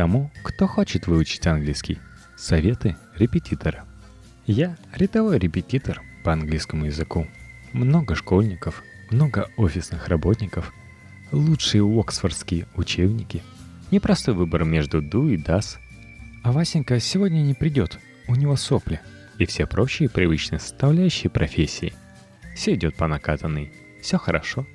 тому, кто хочет выучить английский. Советы репетитора. Я рядовой репетитор по английскому языку. Много школьников, много офисных работников, лучшие оксфордские учебники, непростой выбор между do и does. А Васенька сегодня не придет, у него сопли и все прочие привычные составляющие профессии. Все идет по накатанной, все хорошо,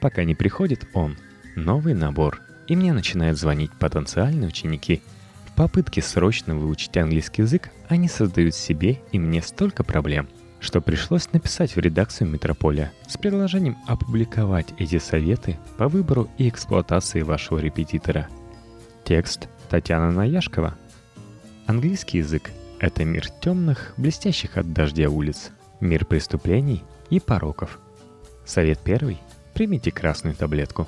пока не приходит он, новый набор, и мне начинают звонить потенциальные ученики. В попытке срочно выучить английский язык они создают себе и мне столько проблем, что пришлось написать в редакцию Метрополия с предложением опубликовать эти советы по выбору и эксплуатации вашего репетитора. Текст Татьяна Наяшкова. Английский язык – это мир темных, блестящих от дождя улиц, мир преступлений и пороков. Совет первый – примите красную таблетку.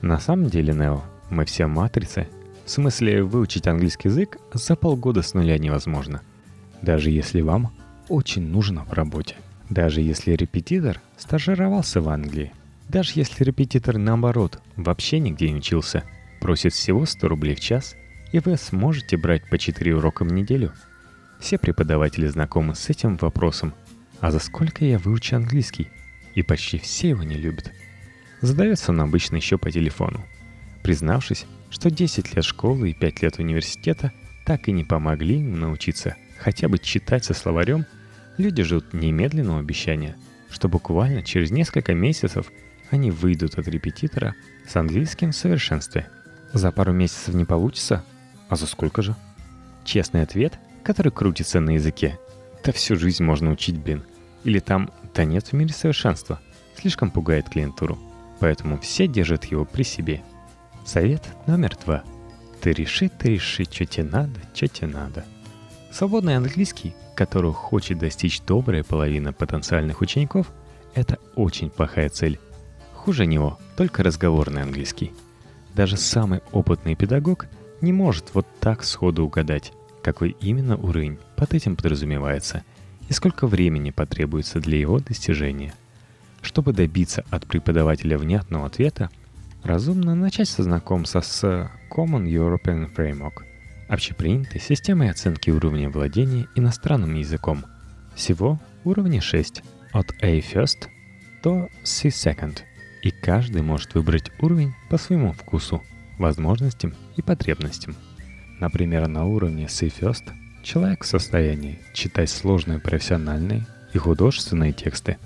На самом деле, Нео, мы все матрицы. В смысле, выучить английский язык за полгода с нуля невозможно. Даже если вам очень нужно в работе. Даже если репетитор стажировался в Англии. Даже если репетитор, наоборот, вообще нигде не учился, просит всего 100 рублей в час, и вы сможете брать по 4 урока в неделю. Все преподаватели знакомы с этим вопросом. А за сколько я выучу английский? И почти все его не любят. Задается он обычно еще по телефону. Признавшись, что 10 лет школы и 5 лет университета так и не помогли им научиться хотя бы читать со словарем – Люди ждут немедленного обещания, что буквально через несколько месяцев они выйдут от репетитора с английским в совершенстве. За пару месяцев не получится? А за сколько же? Честный ответ, который крутится на языке. Да всю жизнь можно учить, блин. Или там «да нет в мире совершенства». Слишком пугает клиентуру. Поэтому все держат его при себе. Совет номер два. Ты реши, ты реши, что тебе надо, что тебе надо. Свободный английский которую хочет достичь добрая половина потенциальных учеников, это очень плохая цель. Хуже него только разговорный английский. Даже самый опытный педагог не может вот так сходу угадать, какой именно уровень под этим подразумевается и сколько времени потребуется для его достижения. Чтобы добиться от преподавателя внятного ответа, разумно начать со знакомства с Common European Framework – общепринятой системой оценки уровня владения иностранным языком. Всего уровня 6, от A First до C Second, и каждый может выбрать уровень по своему вкусу, возможностям и потребностям. Например, на уровне C First человек в состоянии читать сложные профессиональные и художественные тексты,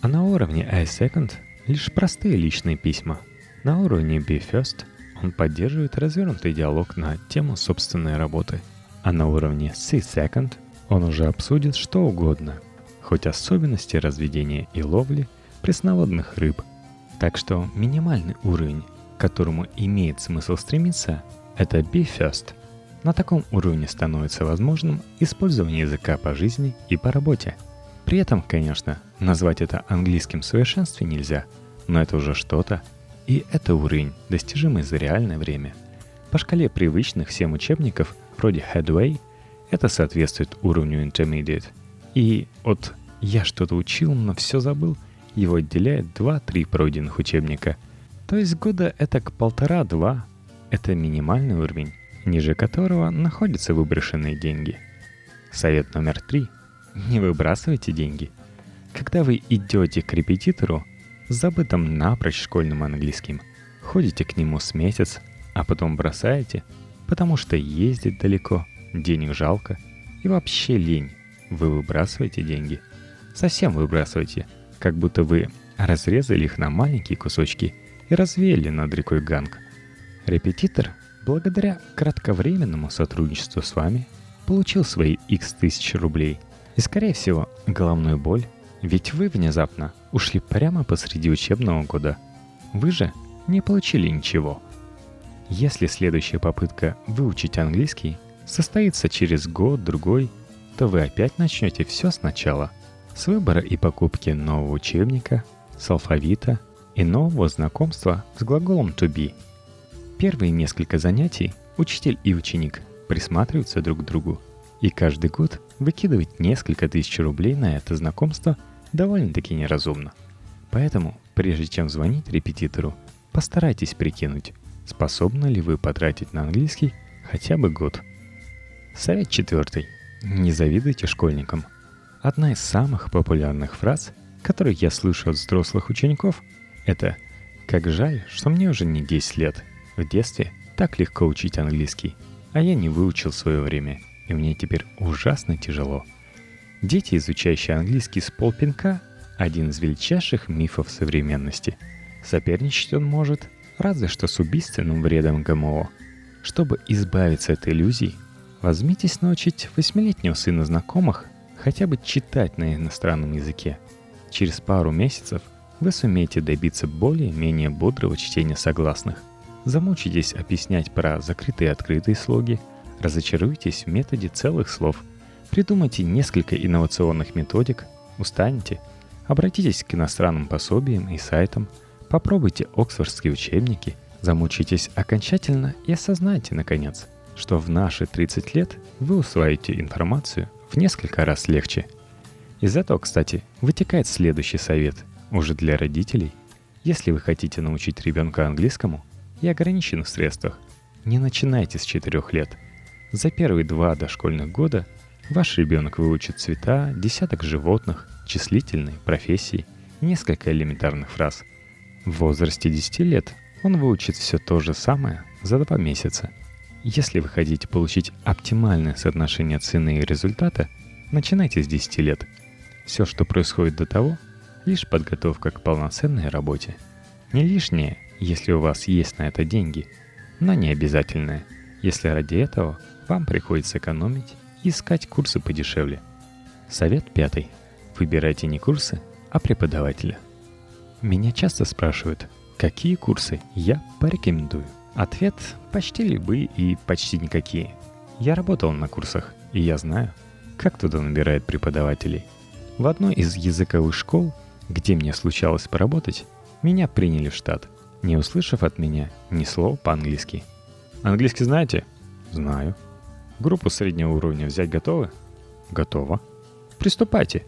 а на уровне A Second лишь простые личные письма. На уровне B First – он поддерживает развернутый диалог на тему собственной работы. А на уровне C-Second он уже обсудит что угодно, хоть особенности разведения и ловли пресноводных рыб. Так что минимальный уровень, к которому имеет смысл стремиться, это B-First. На таком уровне становится возможным использование языка по жизни и по работе. При этом, конечно, назвать это английским в совершенстве нельзя, но это уже что-то, и это уровень, достижимый за реальное время. По шкале привычных всем учебников, вроде Headway, это соответствует уровню Intermediate. И от «я что-то учил, но все забыл» его отделяет 2-3 пройденных учебника. То есть года это к полтора-два. Это минимальный уровень, ниже которого находятся выброшенные деньги. Совет номер три. Не выбрасывайте деньги. Когда вы идете к репетитору, забытым напрочь школьным английским. Ходите к нему с месяц, а потом бросаете, потому что ездить далеко, денег жалко и вообще лень. Вы выбрасываете деньги. Совсем выбрасываете, как будто вы разрезали их на маленькие кусочки и развеяли над рекой Ганг. Репетитор, благодаря кратковременному сотрудничеству с вами, получил свои x тысяч рублей. И, скорее всего, головную боль ведь вы внезапно ушли прямо посреди учебного года. Вы же не получили ничего. Если следующая попытка выучить английский состоится через год-другой, то вы опять начнете все сначала. С выбора и покупки нового учебника, с алфавита и нового знакомства с глаголом to be. Первые несколько занятий учитель и ученик присматриваются друг к другу, и каждый год выкидывать несколько тысяч рублей на это знакомство довольно-таки неразумно. Поэтому, прежде чем звонить репетитору, постарайтесь прикинуть, способны ли вы потратить на английский хотя бы год. Совет четвертый. Не завидуйте школьникам. Одна из самых популярных фраз, которые я слышу от взрослых учеников, это «Как жаль, что мне уже не 10 лет. В детстве так легко учить английский, а я не выучил свое время, и мне теперь ужасно тяжело». Дети, изучающие английский с полпинка, один из величайших мифов современности. Соперничать он может разве что с убийственным вредом ГМО. Чтобы избавиться от иллюзий, возьмитесь научить восьмилетнего сына знакомых хотя бы читать на иностранном языке. Через пару месяцев вы сумеете добиться более-менее бодрого чтения согласных. Замучитесь объяснять про закрытые и открытые слоги, разочаруйтесь в методе целых слов, придумайте несколько инновационных методик, устанете, обратитесь к иностранным пособиям и сайтам, попробуйте оксфордские учебники, замучитесь окончательно и осознайте, наконец, что в наши 30 лет вы усвоите информацию в несколько раз легче. Из этого, кстати, вытекает следующий совет, уже для родителей. Если вы хотите научить ребенка английскому и ограничены в средствах, не начинайте с 4 лет. За первые два дошкольных года ваш ребенок выучит цвета, десяток животных, числительные, профессии несколько элементарных фраз. В возрасте 10 лет он выучит все то же самое за два месяца – если вы хотите получить оптимальное соотношение цены и результата, начинайте с 10 лет. Все, что происходит до того, лишь подготовка к полноценной работе. Не лишнее, если у вас есть на это деньги, но не обязательное, если ради этого вам приходится экономить и искать курсы подешевле. Совет пятый. Выбирайте не курсы, а преподавателя. Меня часто спрашивают, какие курсы я порекомендую. Ответ – почти любые и почти никакие. Я работал на курсах, и я знаю, как туда набирают преподавателей. В одной из языковых школ, где мне случалось поработать, меня приняли в штат, не услышав от меня ни слова по-английски. Английский знаете? Знаю. Группу среднего уровня взять готовы? Готово. Приступайте.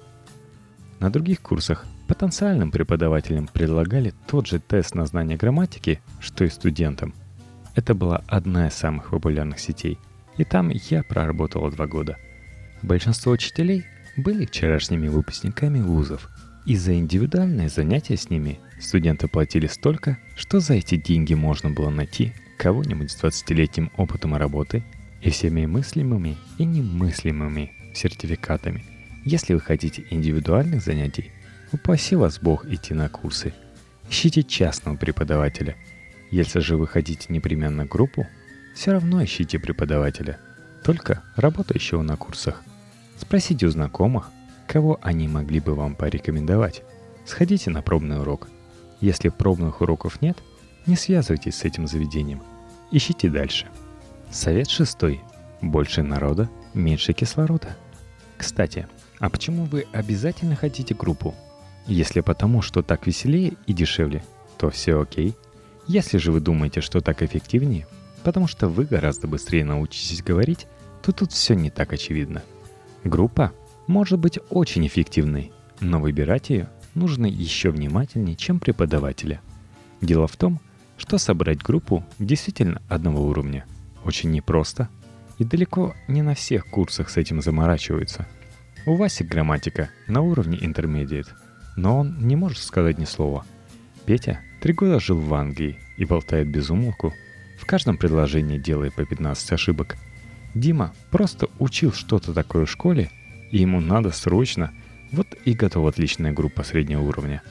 На других курсах потенциальным преподавателям предлагали тот же тест на знание грамматики, что и студентам – это была одна из самых популярных сетей, и там я проработала два года. Большинство учителей были вчерашними выпускниками вузов, и за индивидуальные занятия с ними студенты платили столько, что за эти деньги можно было найти кого-нибудь с 20-летним опытом работы и всеми мыслимыми и немыслимыми сертификатами. Если вы хотите индивидуальных занятий, упаси вас Бог идти на курсы. Ищите частного преподавателя – если же вы хотите непременно группу, все равно ищите преподавателя, только работающего на курсах. Спросите у знакомых, кого они могли бы вам порекомендовать. Сходите на пробный урок. Если пробных уроков нет, не связывайтесь с этим заведением. Ищите дальше. Совет шестой. Больше народа, меньше кислорода. Кстати, а почему вы обязательно хотите группу? Если потому, что так веселее и дешевле, то все окей – если же вы думаете, что так эффективнее, потому что вы гораздо быстрее научитесь говорить, то тут все не так очевидно. Группа может быть очень эффективной, но выбирать ее нужно еще внимательнее, чем преподавателя. Дело в том, что собрать группу действительно одного уровня очень непросто, и далеко не на всех курсах с этим заморачиваются. У Васи грамматика на уровне intermediate, но он не может сказать ни слова. Петя Три года жил в Англии и болтает без умолку, в каждом предложении делая по 15 ошибок. Дима просто учил что-то такое в школе, и ему надо срочно, вот и готова отличная группа среднего уровня.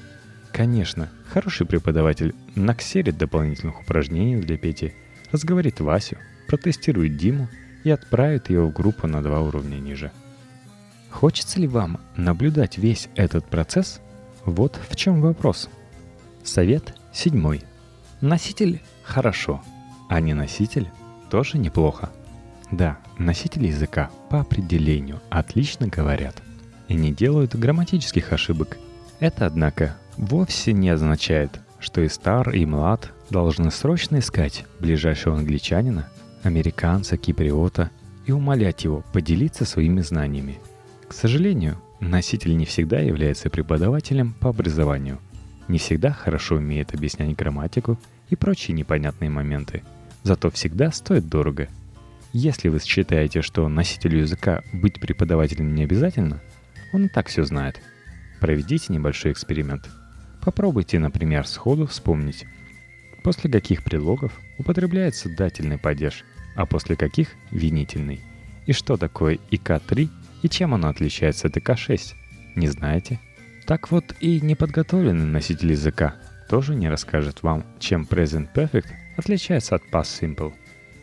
Конечно, хороший преподаватель наксерит дополнительных упражнений для Пети, разговорит Васю, протестирует Диму и отправит его в группу на два уровня ниже. Хочется ли вам наблюдать весь этот процесс? Вот в чем вопрос. Совет седьмой. Носитель – хорошо, а не носитель – тоже неплохо. Да, носители языка по определению отлично говорят и не делают грамматических ошибок. Это, однако, вовсе не означает, что и стар, и млад должны срочно искать ближайшего англичанина, американца, киприота и умолять его поделиться своими знаниями. К сожалению, носитель не всегда является преподавателем по образованию – не всегда хорошо умеет объяснять грамматику и прочие непонятные моменты, зато всегда стоит дорого. Если вы считаете, что носителю языка быть преподавателем не обязательно, он и так все знает. Проведите небольшой эксперимент. Попробуйте, например, сходу вспомнить, после каких предлогов употребляется дательный падеж, а после каких – винительный. И что такое ИК-3 и чем оно отличается от ИК-6? Не знаете? Так вот и неподготовленный носитель языка тоже не расскажет вам, чем Present Perfect отличается от Past Simple.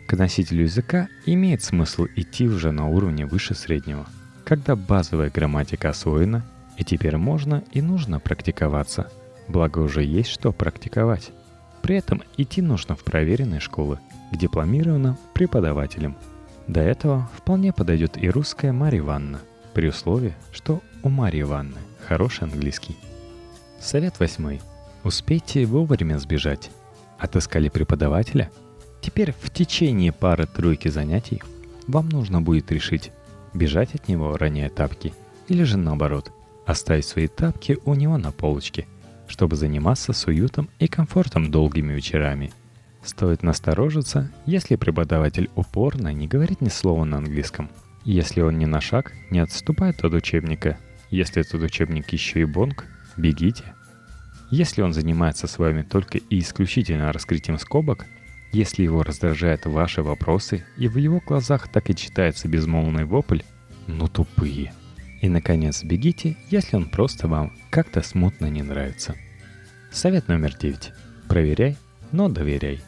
К носителю языка имеет смысл идти уже на уровне выше среднего, когда базовая грамматика освоена, и теперь можно и нужно практиковаться, благо уже есть что практиковать. При этом идти нужно в проверенные школы, к дипломированным преподавателям. До этого вполне подойдет и русская Марья Ивановна, при условии, что у Марьи Ивановны хороший английский. Совет восьмой. Успейте вовремя сбежать. Отыскали преподавателя? Теперь в течение пары-тройки занятий вам нужно будет решить, бежать от него, роняя тапки, или же наоборот, оставить свои тапки у него на полочке, чтобы заниматься с уютом и комфортом долгими вечерами. Стоит насторожиться, если преподаватель упорно не говорит ни слова на английском. Если он ни на шаг не отступает от учебника, если этот учебник еще и бонг, бегите – если он занимается с вами только и исключительно раскрытием скобок, если его раздражают ваши вопросы, и в его глазах так и читается безмолвный вопль «ну тупые». И, наконец, бегите, если он просто вам как-то смутно не нравится. Совет номер девять. Проверяй, но доверяй.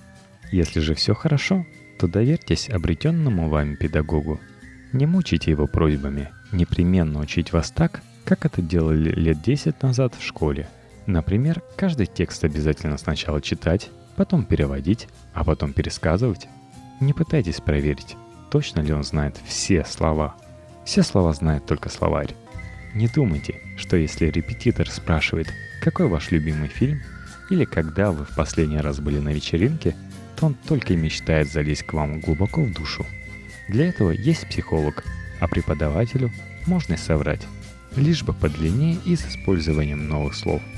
Если же все хорошо, то доверьтесь обретенному вами педагогу. Не мучайте его просьбами непременно учить вас так, как это делали лет 10 назад в школе – Например, каждый текст обязательно сначала читать, потом переводить, а потом пересказывать. Не пытайтесь проверить, точно ли он знает все слова. Все слова знает только словарь. Не думайте, что если репетитор спрашивает, какой ваш любимый фильм, или когда вы в последний раз были на вечеринке, то он только и мечтает залезть к вам глубоко в душу. Для этого есть психолог, а преподавателю можно и соврать, лишь бы подлиннее и с использованием новых слов –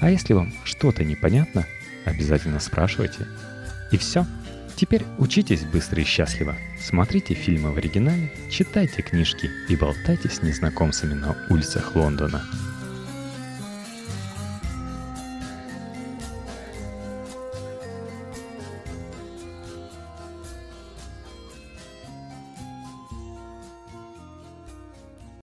а если вам что-то непонятно, обязательно спрашивайте. И все. Теперь учитесь быстро и счастливо. Смотрите фильмы в оригинале, читайте книжки и болтайте с незнакомцами на улицах Лондона.